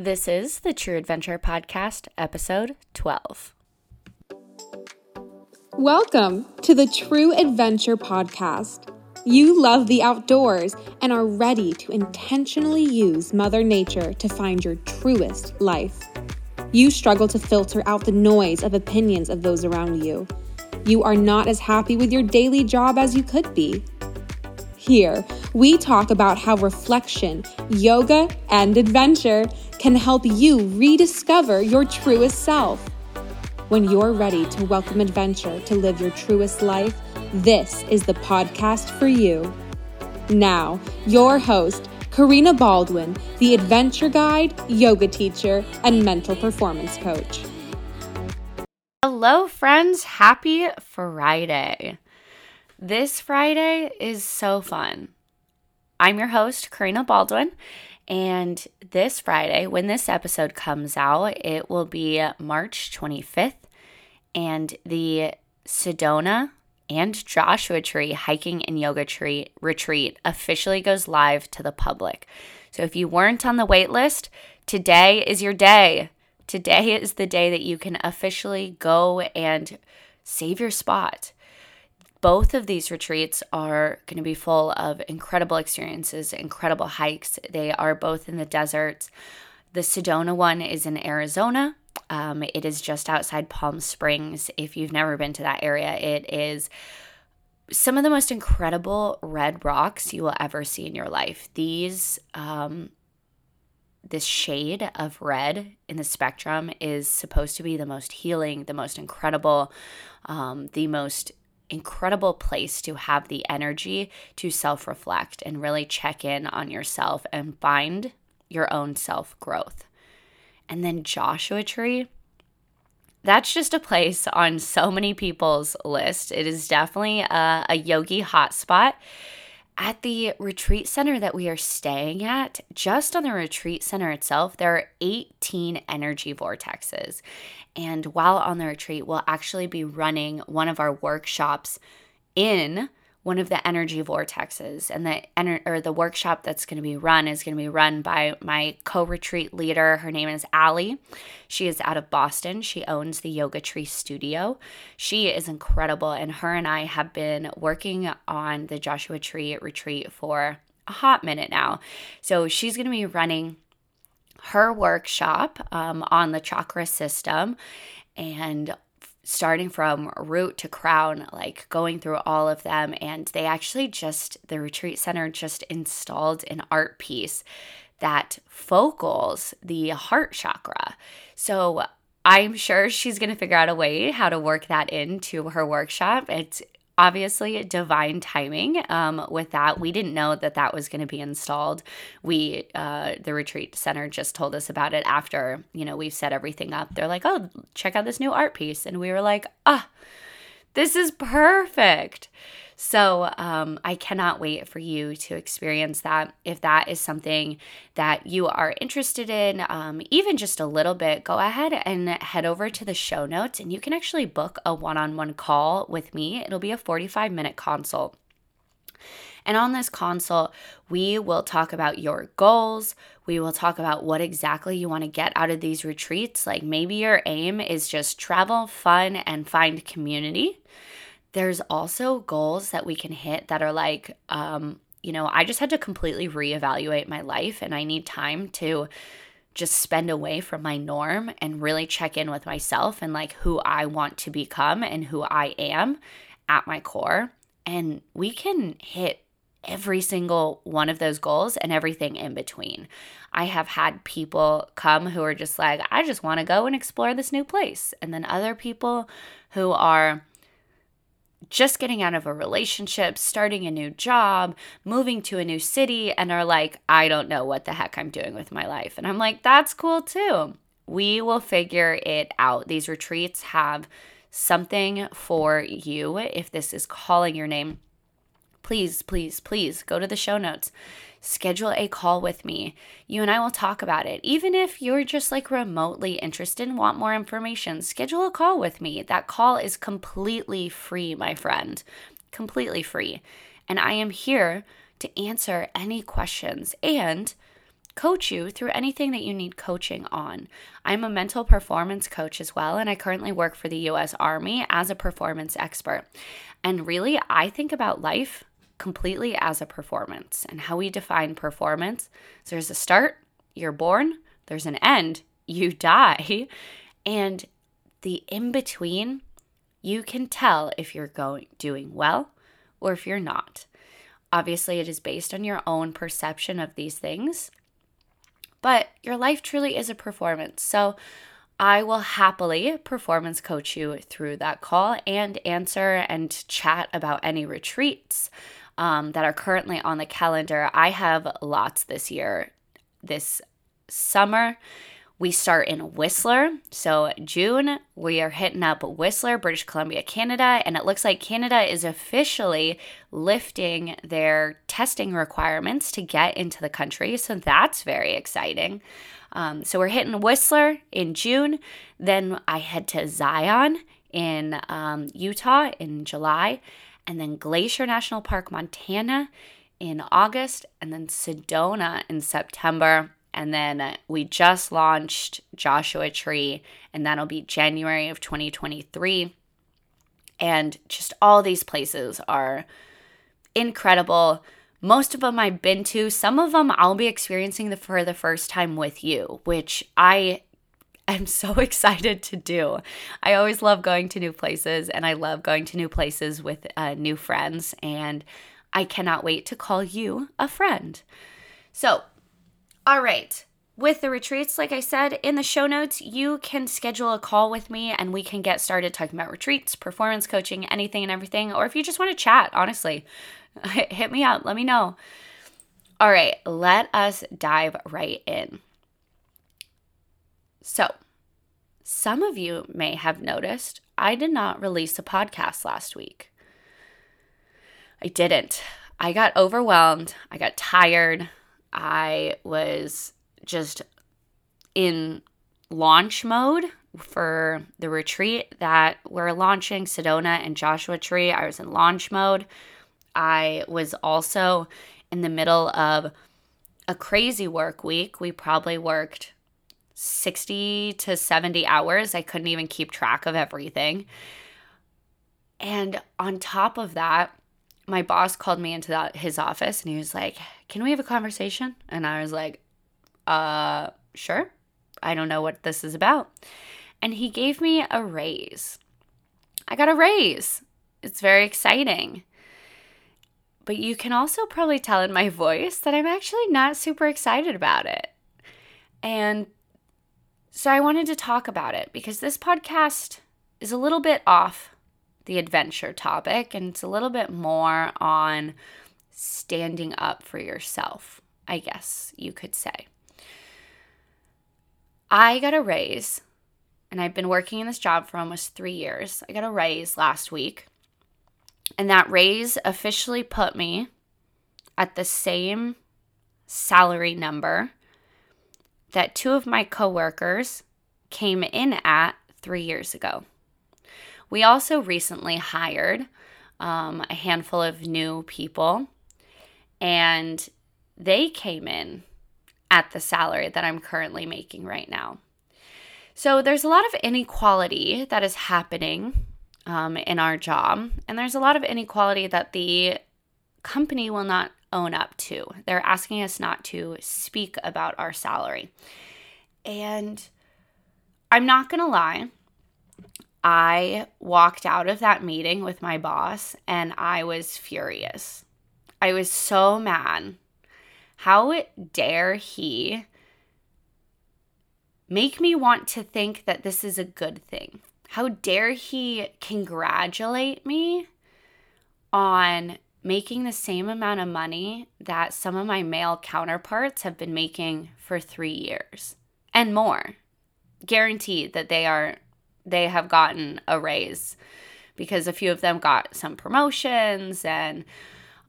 This is the True Adventure Podcast, episode 12. Welcome to the True Adventure Podcast. You love the outdoors and are ready to intentionally use Mother Nature to find your truest life. You struggle to filter out the noise of opinions of those around you. You are not as happy with your daily job as you could be. Here, we talk about how reflection, yoga, and adventure can help you rediscover your truest self. When you're ready to welcome adventure to live your truest life, this is the podcast for you. Now, your host, Karina Baldwin, the adventure guide, yoga teacher, and mental performance coach. Hello, friends. Happy Friday. This Friday is so fun. I'm your host, Karina Baldwin, and this Friday, when this episode comes out, it will be March 25th, and the Sedona and Joshua Tree hiking and yoga tree retreat officially goes live to the public. So if you weren't on the wait list, today is your day. Today is the day that you can officially go and save your spot both of these retreats are going to be full of incredible experiences, incredible hikes. They are both in the deserts. The Sedona one is in Arizona. Um, it is just outside Palm Springs. If you've never been to that area, it is some of the most incredible red rocks you will ever see in your life. These, um, this shade of red in the spectrum is supposed to be the most healing, the most incredible, um, the most incredible place to have the energy to self reflect and really check in on yourself and find your own self growth. And then Joshua Tree, that's just a place on so many people's list. It is definitely a, a yogi hotspot at the retreat center that we are staying at, just on the retreat center itself, there are 18 energy vortexes. And while on the retreat, we'll actually be running one of our workshops in one of the energy vortexes and the ener- or the workshop that's going to be run is going to be run by my co-retreat leader. Her name is Allie. She is out of Boston. She owns the Yoga Tree Studio. She is incredible and her and I have been working on the Joshua Tree retreat for a hot minute now. So she's going to be running her workshop um, on the chakra system and starting from root to crown, like going through all of them. And they actually just, the retreat center just installed an art piece that focals the heart chakra. So I'm sure she's going to figure out a way how to work that into her workshop. It's obviously divine timing um, with that. We didn't know that that was going to be installed. We uh, the retreat center just told us about it after you know we've set everything up. They're like oh check out this new art piece. And we were like ah this is perfect so um, I cannot wait for you to experience that. If that is something that you are interested in, um, even just a little bit, go ahead and head over to the show notes and you can actually book a one on one call with me. It'll be a 45 minute consult. And on this consult, we will talk about your goals. We will talk about what exactly you want to get out of these retreats. Like maybe your aim is just travel, fun, and find community there's also goals that we can hit that are like, um, you know, I just had to completely reevaluate my life and I need time to just spend away from my norm and really check in with myself and like who I want to become and who I am at my core. And we can hit every single one of those goals and everything in between. I have had people come who are just like, I just want to go and explore this new place. And then other people who are, just getting out of a relationship, starting a new job, moving to a new city, and are like, I don't know what the heck I'm doing with my life. And I'm like, that's cool too. We will figure it out. These retreats have something for you. If this is calling your name, please, please, please go to the show notes schedule a call with me. You and I will talk about it. Even if you're just like remotely interested and want more information, schedule a call with me. That call is completely free, my friend. Completely free. And I am here to answer any questions and coach you through anything that you need coaching on. I'm a mental performance coach as well, and I currently work for the US Army as a performance expert. And really, I think about life completely as a performance and how we define performance. So there's a start, you're born, there's an end, you die, and the in between, you can tell if you're going doing well or if you're not. Obviously, it is based on your own perception of these things, but your life truly is a performance. So, I will happily performance coach you through that call and answer and chat about any retreats um, that are currently on the calendar. I have lots this year. This summer, we start in Whistler. So, June, we are hitting up Whistler, British Columbia, Canada. And it looks like Canada is officially lifting their testing requirements to get into the country. So, that's very exciting. Um, so, we're hitting Whistler in June. Then I head to Zion in um, Utah in July. And then Glacier National Park, Montana in August. And then Sedona in September and then we just launched Joshua Tree, and that'll be January of 2023. And just all these places are incredible. Most of them I've been to. Some of them I'll be experiencing the, for the first time with you, which I am so excited to do. I always love going to new places, and I love going to new places with uh, new friends. And I cannot wait to call you a friend. So, all right. With the retreats, like I said in the show notes, you can schedule a call with me and we can get started talking about retreats, performance coaching, anything and everything. Or if you just want to chat, honestly, hit me up. Let me know. All right, let us dive right in. So, some of you may have noticed I did not release a podcast last week. I didn't. I got overwhelmed. I got tired. I was just in launch mode for the retreat that we're launching, Sedona and Joshua Tree. I was in launch mode. I was also in the middle of a crazy work week. We probably worked 60 to 70 hours. I couldn't even keep track of everything. And on top of that, my boss called me into the, his office and he was like, Can we have a conversation? And I was like, Uh, sure. I don't know what this is about. And he gave me a raise. I got a raise. It's very exciting. But you can also probably tell in my voice that I'm actually not super excited about it. And so I wanted to talk about it because this podcast is a little bit off the adventure topic, and it's a little bit more on standing up for yourself, I guess you could say. I got a raise, and I've been working in this job for almost three years. I got a raise last week, and that raise officially put me at the same salary number that two of my coworkers came in at three years ago. We also recently hired um, a handful of new people, and they came in at the salary that I'm currently making right now. So there's a lot of inequality that is happening um, in our job, and there's a lot of inequality that the company will not own up to. They're asking us not to speak about our salary. And I'm not going to lie, I walked out of that meeting with my boss and I was furious. I was so mad. How dare he make me want to think that this is a good thing? How dare he congratulate me on making the same amount of money that some of my male counterparts have been making for three years and more? Guaranteed that they are they have gotten a raise because a few of them got some promotions and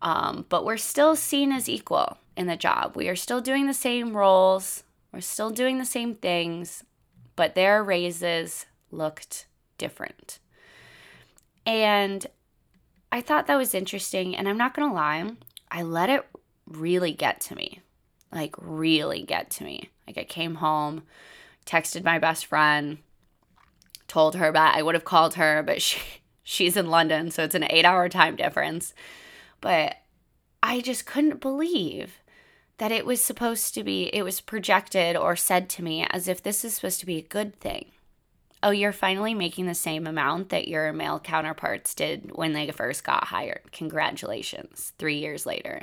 um, but we're still seen as equal in the job. We are still doing the same roles. We're still doing the same things but their raises looked different. And i thought that was interesting and i'm not gonna lie i let it really get to me like really get to me. Like I came home, texted my best friend, told her about I would have called her, but she she's in London, so it's an 8-hour time difference. But I just couldn't believe that it was supposed to be it was projected or said to me as if this is supposed to be a good thing. Oh, you're finally making the same amount that your male counterparts did when they first got hired. Congratulations. 3 years later.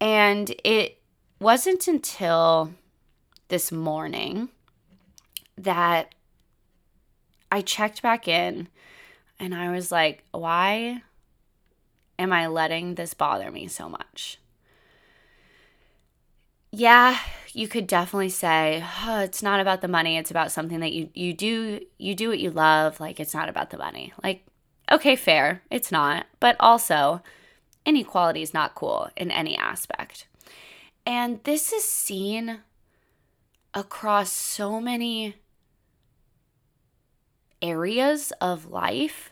And it wasn't until this morning that I checked back in and I was like, why am I letting this bother me so much? Yeah, you could definitely say, oh, it's not about the money, it's about something that you you do you do what you love, like it's not about the money. Like okay, fair, it's not. But also, inequality is not cool in any aspect. And this is seen across so many areas of life.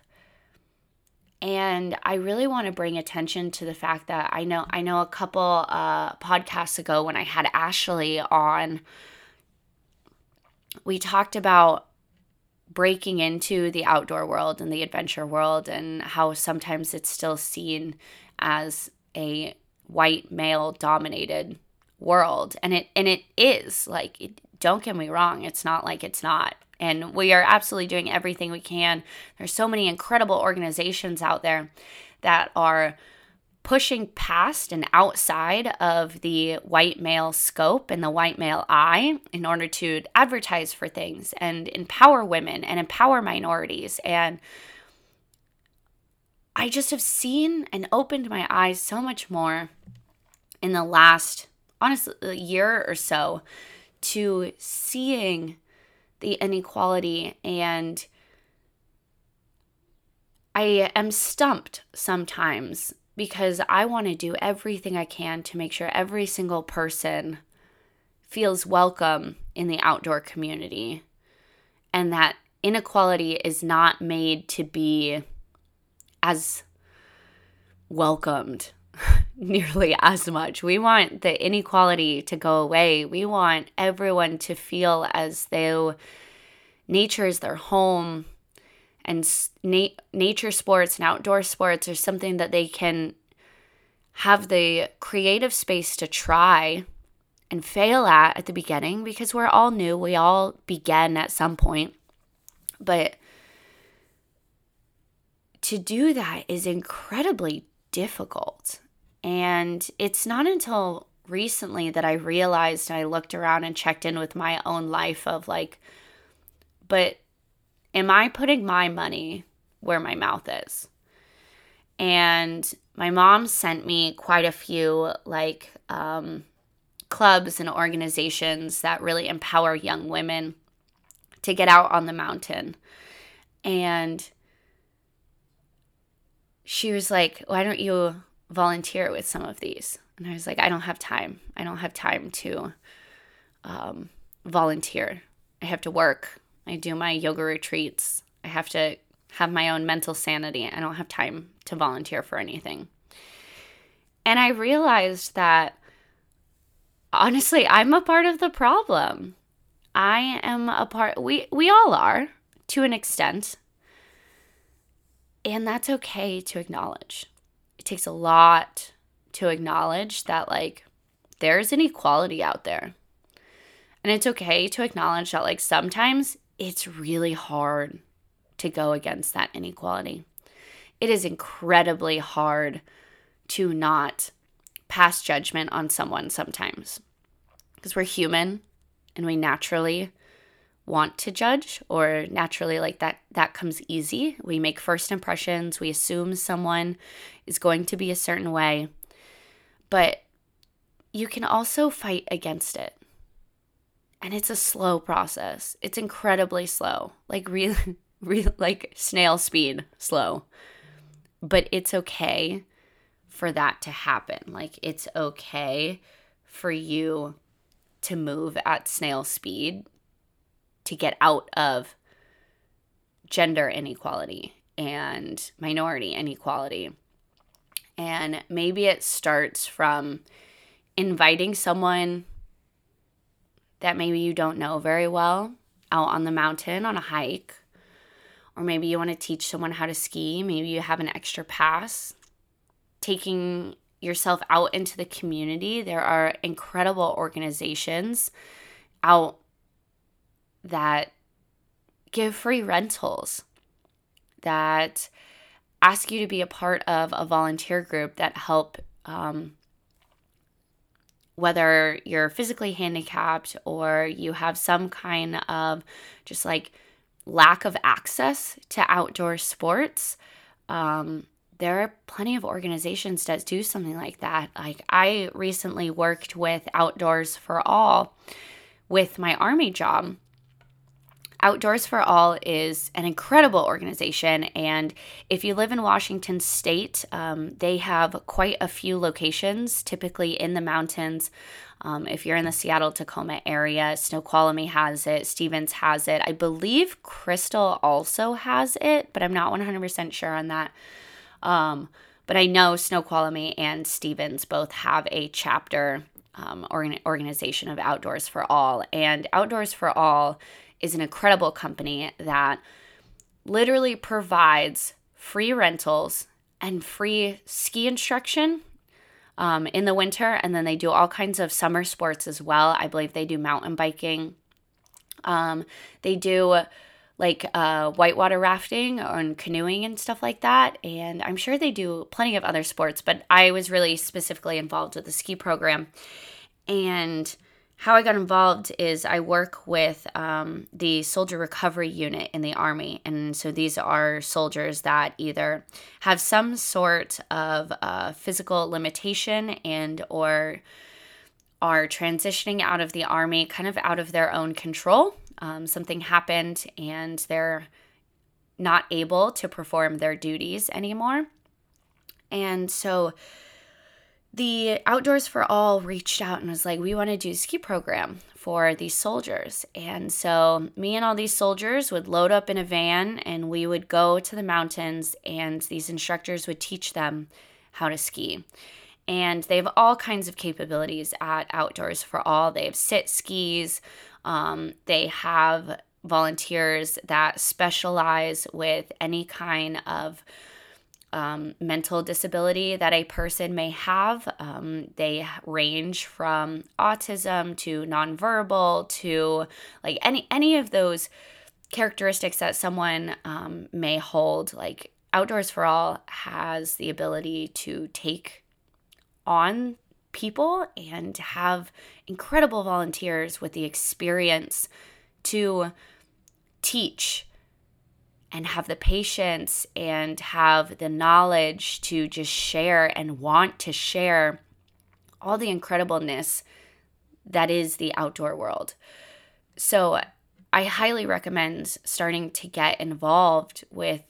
And I really want to bring attention to the fact that I know I know a couple uh, podcasts ago when I had Ashley on, we talked about breaking into the outdoor world and the adventure world and how sometimes it's still seen as a white male dominated world. And it and it is like it, don't get me wrong it's not like it's not and we are absolutely doing everything we can. There's so many incredible organizations out there that are pushing past and outside of the white male scope and the white male eye in order to advertise for things and empower women and empower minorities. And I just have seen and opened my eyes so much more in the last, honestly, year or so to seeing the inequality and I am stumped sometimes because I want to do everything I can to make sure every single person feels welcome in the outdoor community and that inequality is not made to be as welcomed nearly as much. We want the inequality to go away. We want everyone to feel as though nature is their home and na- nature sports and outdoor sports are something that they can have the creative space to try and fail at at the beginning because we're all new. We all begin at some point. But to do that is incredibly difficult. And it's not until recently that I realized I looked around and checked in with my own life of like, but am I putting my money where my mouth is? And my mom sent me quite a few like um, clubs and organizations that really empower young women to get out on the mountain. And she was like, Why don't you volunteer with some of these? And I was like, I don't have time. I don't have time to um, volunteer. I have to work. I do my yoga retreats. I have to have my own mental sanity. I don't have time to volunteer for anything. And I realized that honestly, I'm a part of the problem. I am a part we we all are to an extent. And that's okay to acknowledge. It takes a lot to acknowledge that, like, there's inequality out there. And it's okay to acknowledge that, like, sometimes it's really hard to go against that inequality. It is incredibly hard to not pass judgment on someone sometimes because we're human and we naturally want to judge or naturally like that that comes easy. We make first impressions. We assume someone is going to be a certain way. But you can also fight against it. And it's a slow process. It's incredibly slow. Like real really like snail speed slow. But it's okay for that to happen. Like it's okay for you to move at snail speed to get out of gender inequality and minority inequality. And maybe it starts from inviting someone that maybe you don't know very well out on the mountain on a hike. Or maybe you want to teach someone how to ski. Maybe you have an extra pass. Taking yourself out into the community. There are incredible organizations out that give free rentals, that ask you to be a part of a volunteer group that help um, whether you're physically handicapped or you have some kind of just like lack of access to outdoor sports, um, there are plenty of organizations that do something like that. Like I recently worked with Outdoors for All with my army job. Outdoors for All is an incredible organization. And if you live in Washington state, um, they have quite a few locations, typically in the mountains. Um, if you're in the Seattle Tacoma area, Snoqualmie has it, Stevens has it. I believe Crystal also has it, but I'm not 100% sure on that. Um, but I know Snoqualmie and Stevens both have a chapter um, organization of Outdoors for All. And Outdoors for All is an incredible company that literally provides free rentals and free ski instruction um, in the winter. And then they do all kinds of summer sports as well. I believe they do mountain biking. Um, they do like uh, whitewater rafting and canoeing and stuff like that. And I'm sure they do plenty of other sports, but I was really specifically involved with the ski program. And how I got involved is I work with um, the soldier recovery unit in the Army. And so these are soldiers that either have some sort of uh, physical limitation and or are transitioning out of the Army kind of out of their own control. Um, something happened and they're not able to perform their duties anymore. And so the Outdoors for All reached out and was like, we want to do ski program for these soldiers. And so me and all these soldiers would load up in a van and we would go to the mountains and these instructors would teach them how to ski. And they have all kinds of capabilities at Outdoors for All. They have sit skis, um, they have volunteers that specialize with any kind of um, mental disability that a person may have. Um, they range from autism to nonverbal to like any any of those characteristics that someone um, may hold. Like Outdoors for All has the ability to take on people and have incredible volunteers with the experience to teach and have the patience and have the knowledge to just share and want to share all the incredibleness that is the outdoor world. So, I highly recommend starting to get involved with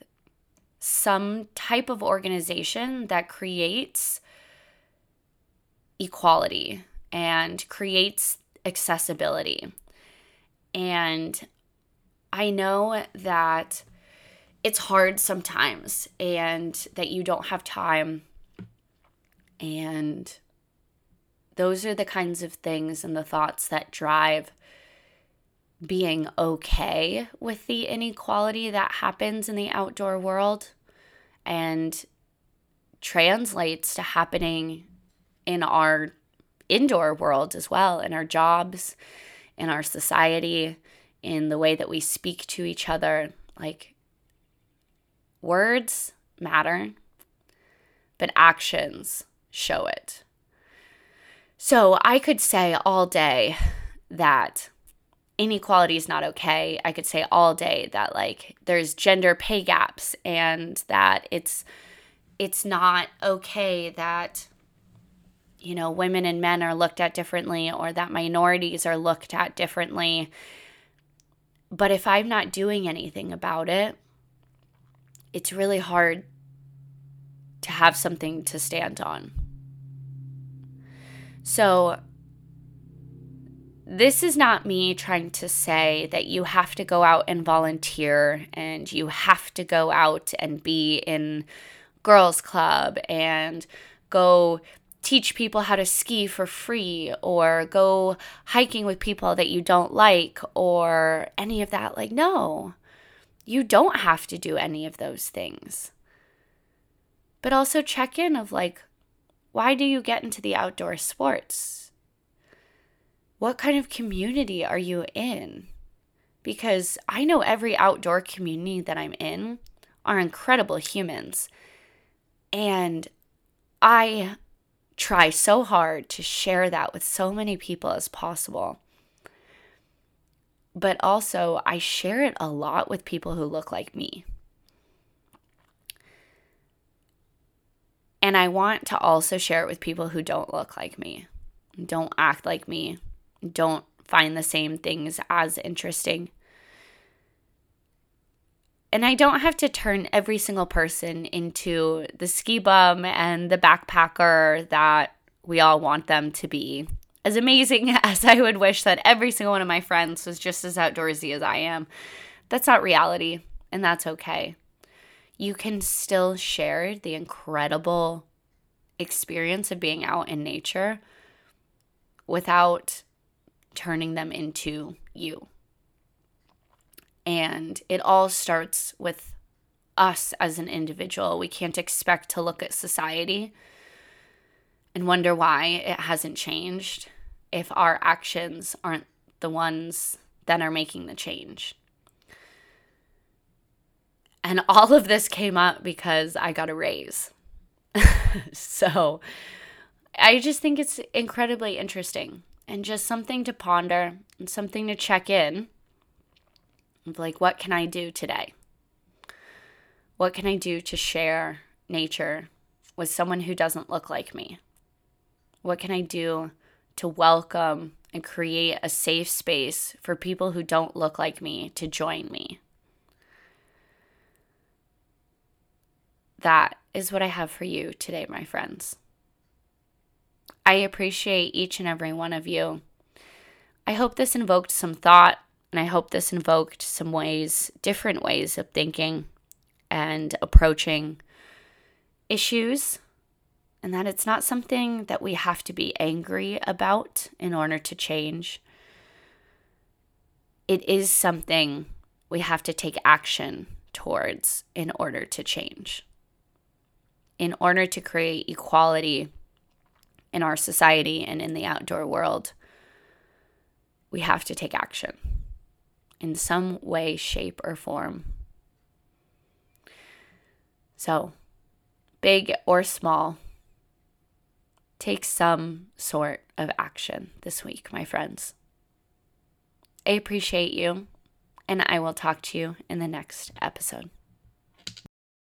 some type of organization that creates equality and creates accessibility. And I know that it's hard sometimes and that you don't have time. And those are the kinds of things and the thoughts that drive being okay with the inequality that happens in the outdoor world and translates to happening in our indoor world as well, in our jobs, in our society, in the way that we speak to each other. Like, Words matter, but actions show it. So I could say all day that inequality is not okay. I could say all day that like there's gender pay gaps and that it's it's not okay that you know women and men are looked at differently or that minorities are looked at differently. But if I'm not doing anything about it, it's really hard to have something to stand on. So, this is not me trying to say that you have to go out and volunteer and you have to go out and be in girls' club and go teach people how to ski for free or go hiking with people that you don't like or any of that. Like, no, you don't have to do any of those things. But also check in of like, why do you get into the outdoor sports? What kind of community are you in? Because I know every outdoor community that I'm in are incredible humans. And I try so hard to share that with so many people as possible. But also, I share it a lot with people who look like me. And I want to also share it with people who don't look like me, don't act like me, don't find the same things as interesting. And I don't have to turn every single person into the ski bum and the backpacker that we all want them to be. As amazing as I would wish that every single one of my friends was just as outdoorsy as I am, that's not reality, and that's okay. You can still share the incredible experience of being out in nature without turning them into you. And it all starts with us as an individual. We can't expect to look at society and wonder why it hasn't changed if our actions aren't the ones that are making the change. And all of this came up because I got a raise. so I just think it's incredibly interesting and just something to ponder and something to check in like, what can I do today? What can I do to share nature with someone who doesn't look like me? What can I do to welcome and create a safe space for people who don't look like me to join me? That is what I have for you today, my friends. I appreciate each and every one of you. I hope this invoked some thought and I hope this invoked some ways, different ways of thinking and approaching issues, and that it's not something that we have to be angry about in order to change. It is something we have to take action towards in order to change. In order to create equality in our society and in the outdoor world, we have to take action in some way, shape, or form. So, big or small, take some sort of action this week, my friends. I appreciate you, and I will talk to you in the next episode.